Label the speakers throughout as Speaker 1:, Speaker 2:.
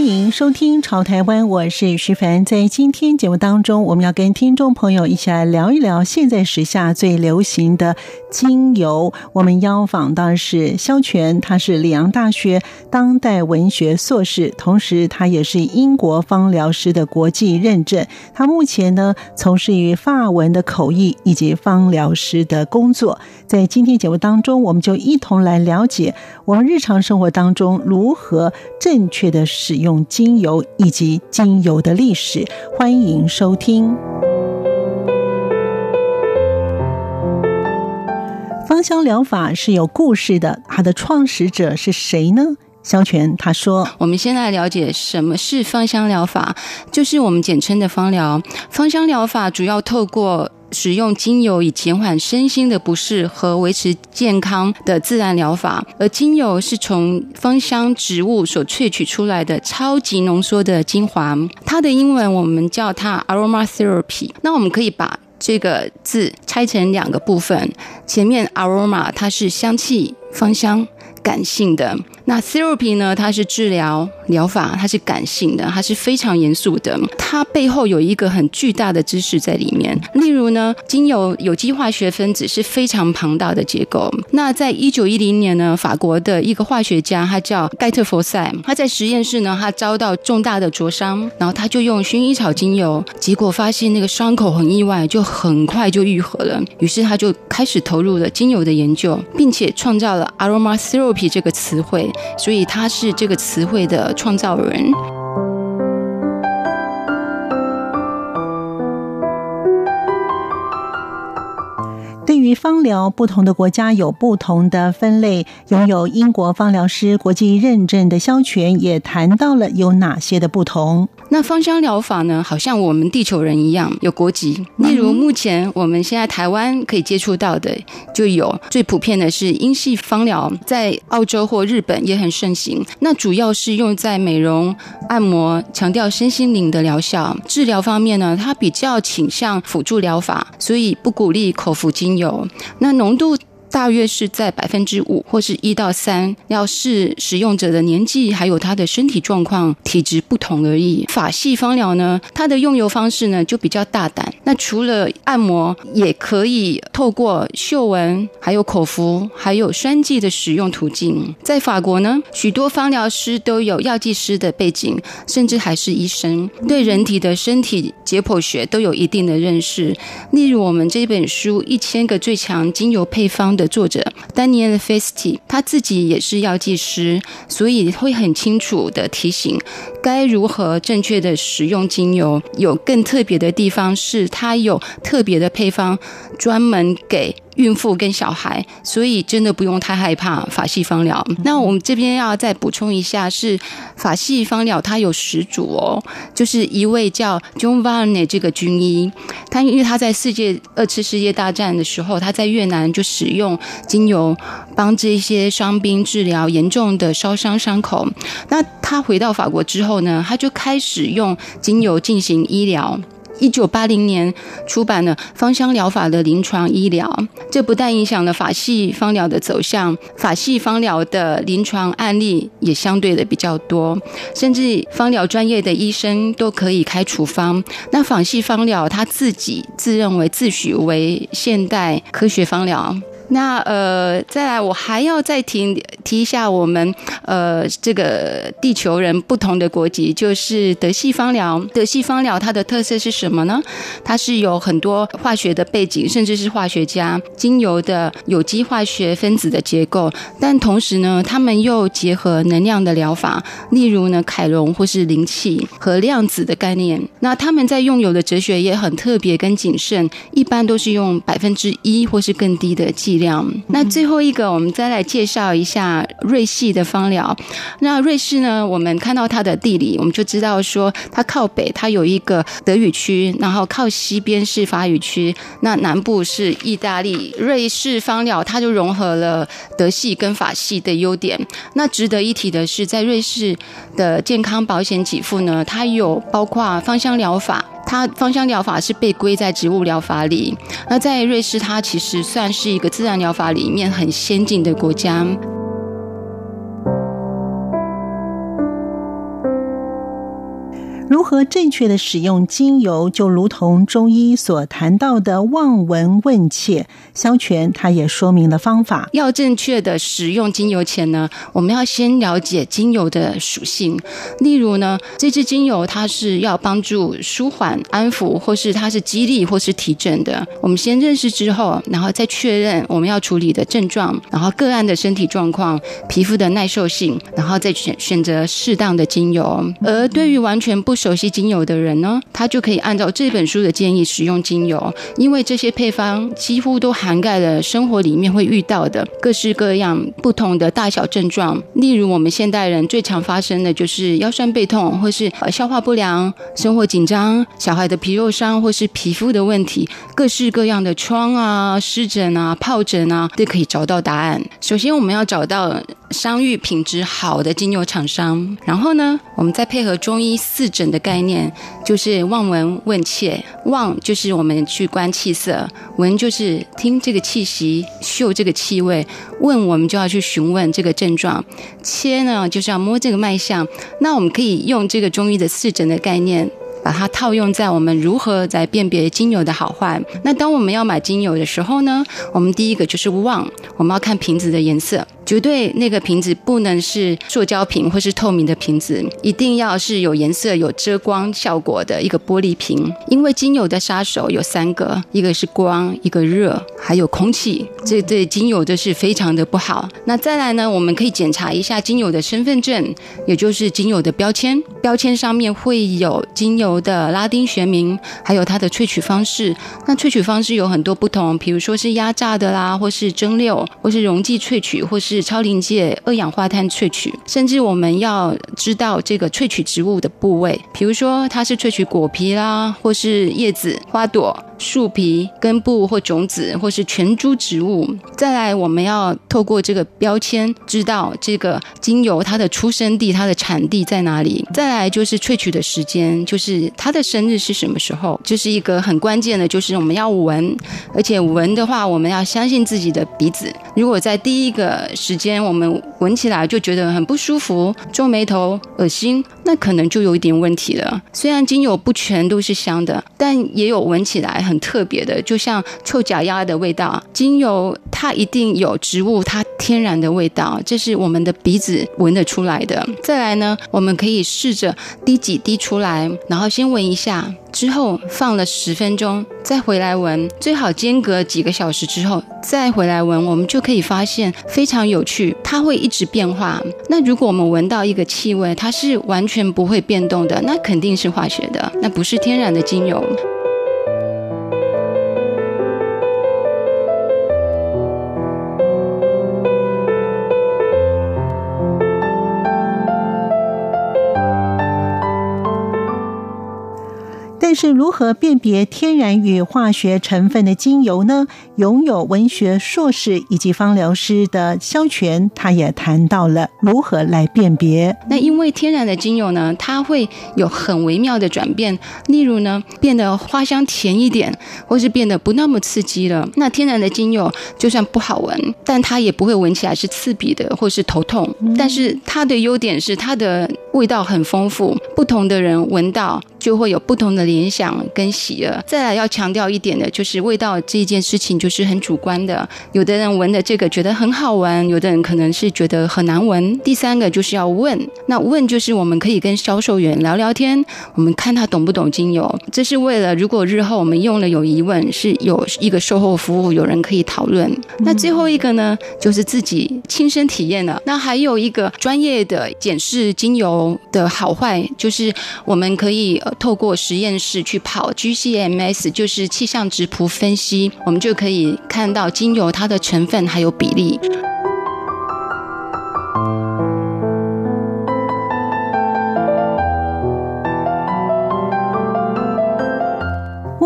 Speaker 1: 欢迎收听《潮台湾》，我是徐凡。在今天节目当中，我们要跟听众朋友一起来聊一聊现在时下最流行的精油。我们邀访的是萧全，他是里昂大学当代文学硕士，同时他也是英国芳疗师的国际认证。他目前呢，从事于法文的口译以及芳疗师的工作。在今天节目当中，我们就一同来了解我们日常生活当中如何正确的使用。用精油以及精油的历史，欢迎收听。芳香疗法是有故事的，它的创始者是谁呢？萧全他说：“
Speaker 2: 我们先来了解什么是芳香疗法，就是我们简称的芳疗。芳香疗法主要透过。”使用精油以减缓身心的不适和维持健康的自然疗法，而精油是从芳香植物所萃取出来的超级浓缩的精华。它的英文我们叫它 aromatherapy。那我们可以把这个字拆成两个部分，前面 aroma 它是香气、芳香、感性的。那 therapy 呢？它是治疗疗法，它是感性的，它是非常严肃的。它背后有一个很巨大的知识在里面。例如呢，精油有机化学分子是非常庞大的结构。那在一九一零年呢，法国的一个化学家，他叫盖特佛塞，他在实验室呢，他遭到重大的灼伤，然后他就用薰衣草精油，结果发现那个伤口很意外，就很快就愈合了。于是他就开始投入了精油的研究，并且创造了 aromatherapy 这个词汇。所以它是这个词汇的创造人。
Speaker 1: 对于芳疗，不同的国家有不同的分类。拥有英国芳疗师国际认证的萧全也谈到了有哪些的不同。
Speaker 2: 那芳香疗法呢，好像我们地球人一样有国籍。例如，目前我们现在台湾可以接触到的，就有最普遍的是英系芳疗，在澳洲或日本也很盛行。那主要是用在美容、按摩，强调身心灵的疗效。治疗方面呢，它比较倾向辅助疗法，所以不鼓励口服精有。那浓度，大约是在百分之五或是一到三，要视使用者的年纪还有他的身体状况、体质不同而已。法系芳疗呢，它的用油方式呢就比较大胆。那除了按摩，也可以透过嗅闻、还有口服、还有栓剂的使用途径。在法国呢，许多芳疗师都有药剂师的背景，甚至还是医生，对人体的身体解剖学都有一定的认识。例如我们这本书《一千个最强精油配方》。的作者丹尼尔·菲斯蒂，他自己也是药剂师，所以会很清楚的提醒该如何正确的使用精油。有更特别的地方是，他有特别的配方，专门给。孕妇跟小孩，所以真的不用太害怕法系芳疗。那我们这边要再补充一下，是法系芳疗它有始祖哦，就是一位叫 John Varney 这个军医，他因为他在世界二次世界大战的时候，他在越南就使用精油帮这些伤兵治疗严重的烧伤伤口。那他回到法国之后呢，他就开始用精油进行医疗。一九八零年出版了《芳香疗法的临床医疗》，这不但影响了法系芳疗的走向，法系芳疗的临床案例也相对的比较多，甚至芳疗专业的医生都可以开处方。那法系芳疗他自己自认为自诩为现代科学芳疗。那呃，再来，我还要再提提一下我们呃这个地球人不同的国籍，就是德系芳疗。德系芳疗它的特色是什么呢？它是有很多化学的背景，甚至是化学家，精油的有机化学分子的结构，但同时呢，他们又结合能量的疗法，例如呢，凯龙或是灵气和量子的概念。那他们在用有的哲学也很特别跟谨慎，一般都是用百分之一或是更低的剂。量。那最后一个，我们再来介绍一下瑞系的芳疗。那瑞士呢，我们看到它的地理，我们就知道说，它靠北，它有一个德语区，然后靠西边是法语区，那南部是意大利。瑞士芳疗它就融合了德系跟法系的优点。那值得一提的是，在瑞士的健康保险给付呢，它有包括芳香疗法。它芳香疗法是被归在植物疗法里。那在瑞士，它其实算是一个自然疗法里面很先进的国家。
Speaker 1: 何正确的使用精油，就如同中医所谈到的望闻问切。萧全他也说明了方法。
Speaker 2: 要正确的使用精油前呢，我们要先了解精油的属性。例如呢，这支精油它是要帮助舒缓、安抚，或是它是激励，或是提振的。我们先认识之后，然后再确认我们要处理的症状，然后个案的身体状况、皮肤的耐受性，然后再选选择适当的精油。而对于完全不熟悉精油的人呢，他就可以按照这本书的建议使用精油，因为这些配方几乎都涵盖了生活里面会遇到的各式各样不同的大小症状。例如，我们现代人最常发生的就是腰酸背痛，或是消化不良、生活紧张、小孩的皮肉伤，或是皮肤的问题，各式各样的疮啊、湿疹啊、疱疹啊，都可以找到答案。首先，我们要找到商誉品质好的精油厂商，然后呢，我们再配合中医四诊的概概念，就是望闻问切。望就是我们去观气色，闻就是听这个气息、嗅这个气味，问我们就要去询问这个症状，切呢就是要摸这个脉象。那我们可以用这个中医的四诊的概念。把它套用在我们如何在辨别精油的好坏。那当我们要买精油的时候呢，我们第一个就是望，我们要看瓶子的颜色，绝对那个瓶子不能是塑胶瓶或是透明的瓶子，一定要是有颜色、有遮光效果的一个玻璃瓶。因为精油的杀手有三个，一个是光，一个热，还有空气，这对精油都是非常的不好。那再来呢，我们可以检查一下精油的身份证，也就是精油的标签，标签上面会有精油。的拉丁学名，还有它的萃取方式。那萃取方式有很多不同，比如说是压榨的啦，或是蒸馏，或是溶剂萃取，或是超临界二氧化碳萃取。甚至我们要知道这个萃取植物的部位，比如说它是萃取果皮啦，或是叶子、花朵。树皮、根部或种子，或是全株植物。再来，我们要透过这个标签，知道这个精油它的出生地、它的产地在哪里。再来就是萃取的时间，就是它的生日是什么时候，就是一个很关键的，就是我们要闻，而且闻的话，我们要相信自己的鼻子。如果在第一个时间我们闻起来就觉得很不舒服、皱眉头、恶心，那可能就有一点问题了。虽然精油不全都是香的，但也有闻起来很特别的，就像臭脚丫的味道。精油它一定有植物它天然的味道，这是我们的鼻子闻得出来的。再来呢，我们可以试着滴几滴出来，然后先闻一下，之后放了十分钟再回来闻，最好间隔几个小时之后再回来闻，我们就可以发现非常有趣，它会一直变化。那如果我们闻到一个气味，它是完全不会变动的，那肯定是化学的，那不是天然的精油。
Speaker 1: 是如何辨别天然与化学成分的精油呢？拥有文学硕士以及芳疗师的肖全，他也谈到了如何来辨别。
Speaker 2: 那因为天然的精油呢，它会有很微妙的转变，例如呢，变得花香甜一点，或是变得不那么刺激了。那天然的精油就算不好闻，但它也不会闻起来是刺鼻的，或是头痛。嗯、但是它的优点是它的味道很丰富，不同的人闻到就会有不同的联想跟喜悦。再来要强调一点的就是味道这一件事情就是很主观的，有的人闻的这个觉得很好闻，有的人可能是觉得很难闻。第三个就是要问，那问就是我们可以跟销售员聊聊天，我们看他懂不懂精油，这是为了如果日后我们用了有疑问，是有一个售后服务，有人可以讨论。那最后一个呢，就是自己亲身体验了。那还有一个专业的检视精油。的好坏，就是我们可以透过实验室去跑 GCMS，就是气象质谱分析，我们就可以看到精油它的成分还有比例。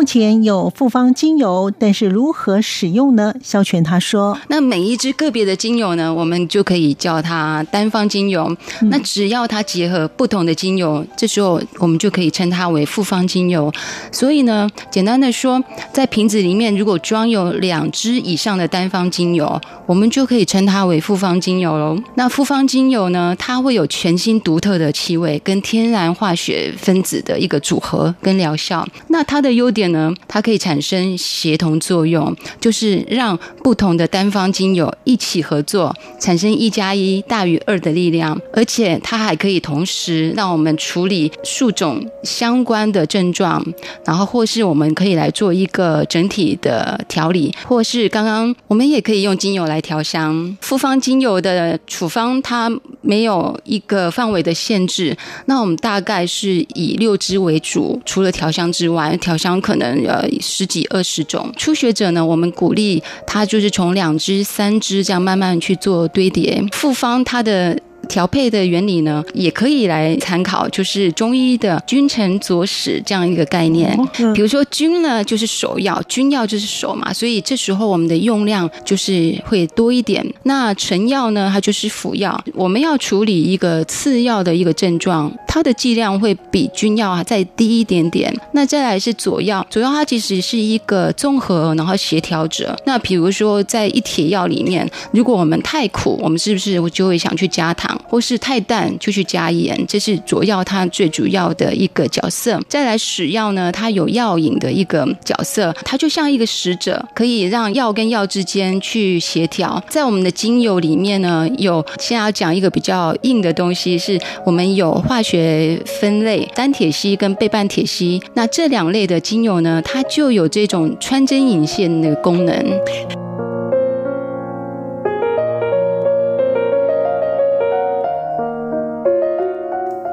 Speaker 1: 目前有复方精油，但是如何使用呢？肖全他说：“
Speaker 2: 那每一支个别的精油呢，我们就可以叫它单方精油。嗯、那只要它结合不同的精油，这时候我们就可以称它为复方精油。所以呢，简单的说，在瓶子里面如果装有两支以上的单方精油，我们就可以称它为复方精油喽。那复方精油呢，它会有全新独特的气味跟天然化学分子的一个组合跟疗效。那它的优点。呢，它可以产生协同作用，就是让不同的单方精油一起合作，产生一加一大于二的力量，而且它还可以同时让我们处理数种相关的症状，然后或是我们可以来做一个整体的调理，或是刚刚我们也可以用精油来调香。复方精油的处方它没有一个范围的限制，那我们大概是以六支为主，除了调香之外，调香可能。呃十几二十种，初学者呢，我们鼓励他就是从两支、三支这样慢慢去做堆叠。复方它的。调配的原理呢，也可以来参考，就是中医的君臣佐使这样一个概念。比如说君呢，就是首要，君药就是首嘛，所以这时候我们的用量就是会多一点。那臣药呢，它就是辅药，我们要处理一个次要的一个症状，它的剂量会比君药”啊再低一点点。那再来是佐药，佐药它其实是一个综合然后协调者。那比如说在一帖药里面，如果我们太苦，我们是不是就会想去加糖？或是太淡就去加盐，这是佐药它最主要的一个角色。再来使药呢，它有药引的一个角色，它就像一个使者，可以让药跟药之间去协调。在我们的精油里面呢，有现在要讲一个比较硬的东西，是我们有化学分类单萜烯跟倍半萜烯，那这两类的精油呢，它就有这种穿针引线的功能。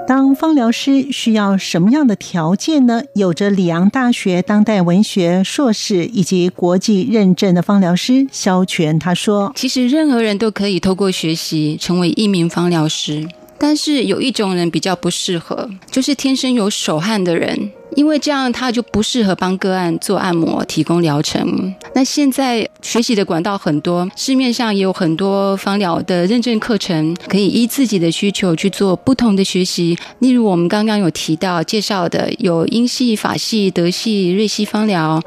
Speaker 1: 当芳疗师需要什么样的条件呢？有着里昂大学当代文学硕士以及国际认证的芳疗师肖全他说：“
Speaker 2: 其实任何人都可以透过学习成为一名芳疗师，但是有一种人比较不适合，就是天生有手汗的人。”因为这样，他就不适合帮个案做按摩、提供疗程。那现在学习的管道很多，市面上也有很多芳疗的认证课程，可以依自己的需求去做不同的学习。例如我们刚刚有提到介绍的，有英系、法系、德系、瑞系芳疗。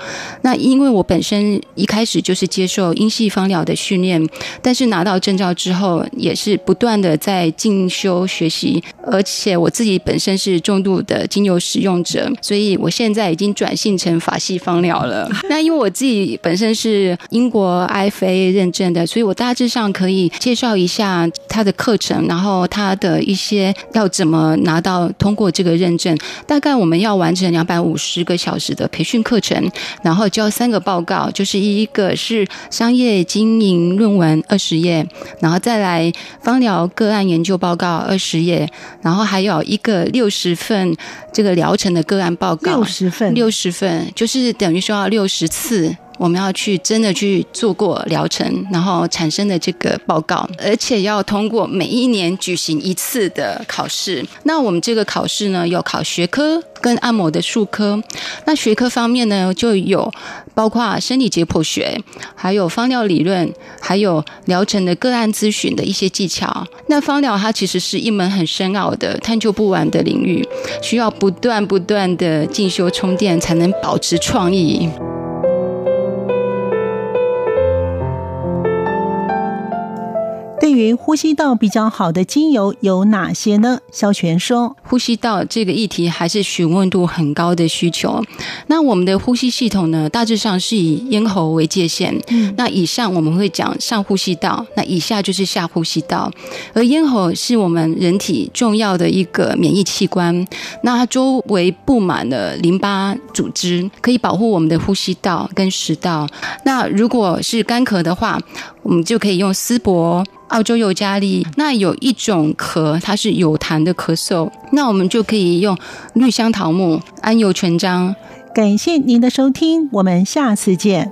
Speaker 2: 那因为我本身一开始就是接受英系芳疗的训练，但是拿到证照之后，也是不断的在进修学习，而且我自己本身是重度的精油使用者，所以。所以我现在已经转性成法系芳疗了。那因为我自己本身是英国 IFA 认证的，所以我大致上可以介绍一下他的课程，然后他的一些要怎么拿到通过这个认证。大概我们要完成两百五十个小时的培训课程，然后交三个报告，就是一个是商业经营论文二十页，然后再来芳疗个案研究报告二十页，然后还有一个六十份这个疗程的个案报告。
Speaker 1: 六十份，
Speaker 2: 六十份，就是等于说要六十次，我们要去真的去做过疗程，然后产生的这个报告，而且要通过每一年举行一次的考试。那我们这个考试呢，有考学科跟按摩的术科。那学科方面呢，就有包括生理解剖学，还有方疗理论，还有疗程的个案咨询的一些技巧。那方疗它其实是一门很深奥的、探究不完的领域，需要不断不断的进修充电，才能保持创意。
Speaker 1: 对于呼吸道比较好的精油有哪些呢？萧全说，
Speaker 2: 呼吸道这个议题还是询问度很高的需求。那我们的呼吸系统呢，大致上是以咽喉为界限。嗯，那以上我们会讲上呼吸道，那以下就是下呼吸道。而咽喉是我们人体重要的一个免疫器官，那它周围布满了淋巴组织，可以保护我们的呼吸道跟食道。那如果是干咳的话，我们就可以用丝柏。澳洲尤加利。那有一种咳，它是有痰的咳嗽，那我们就可以用绿香桃木、安油全章。
Speaker 1: 感谢您的收听，我们下次见。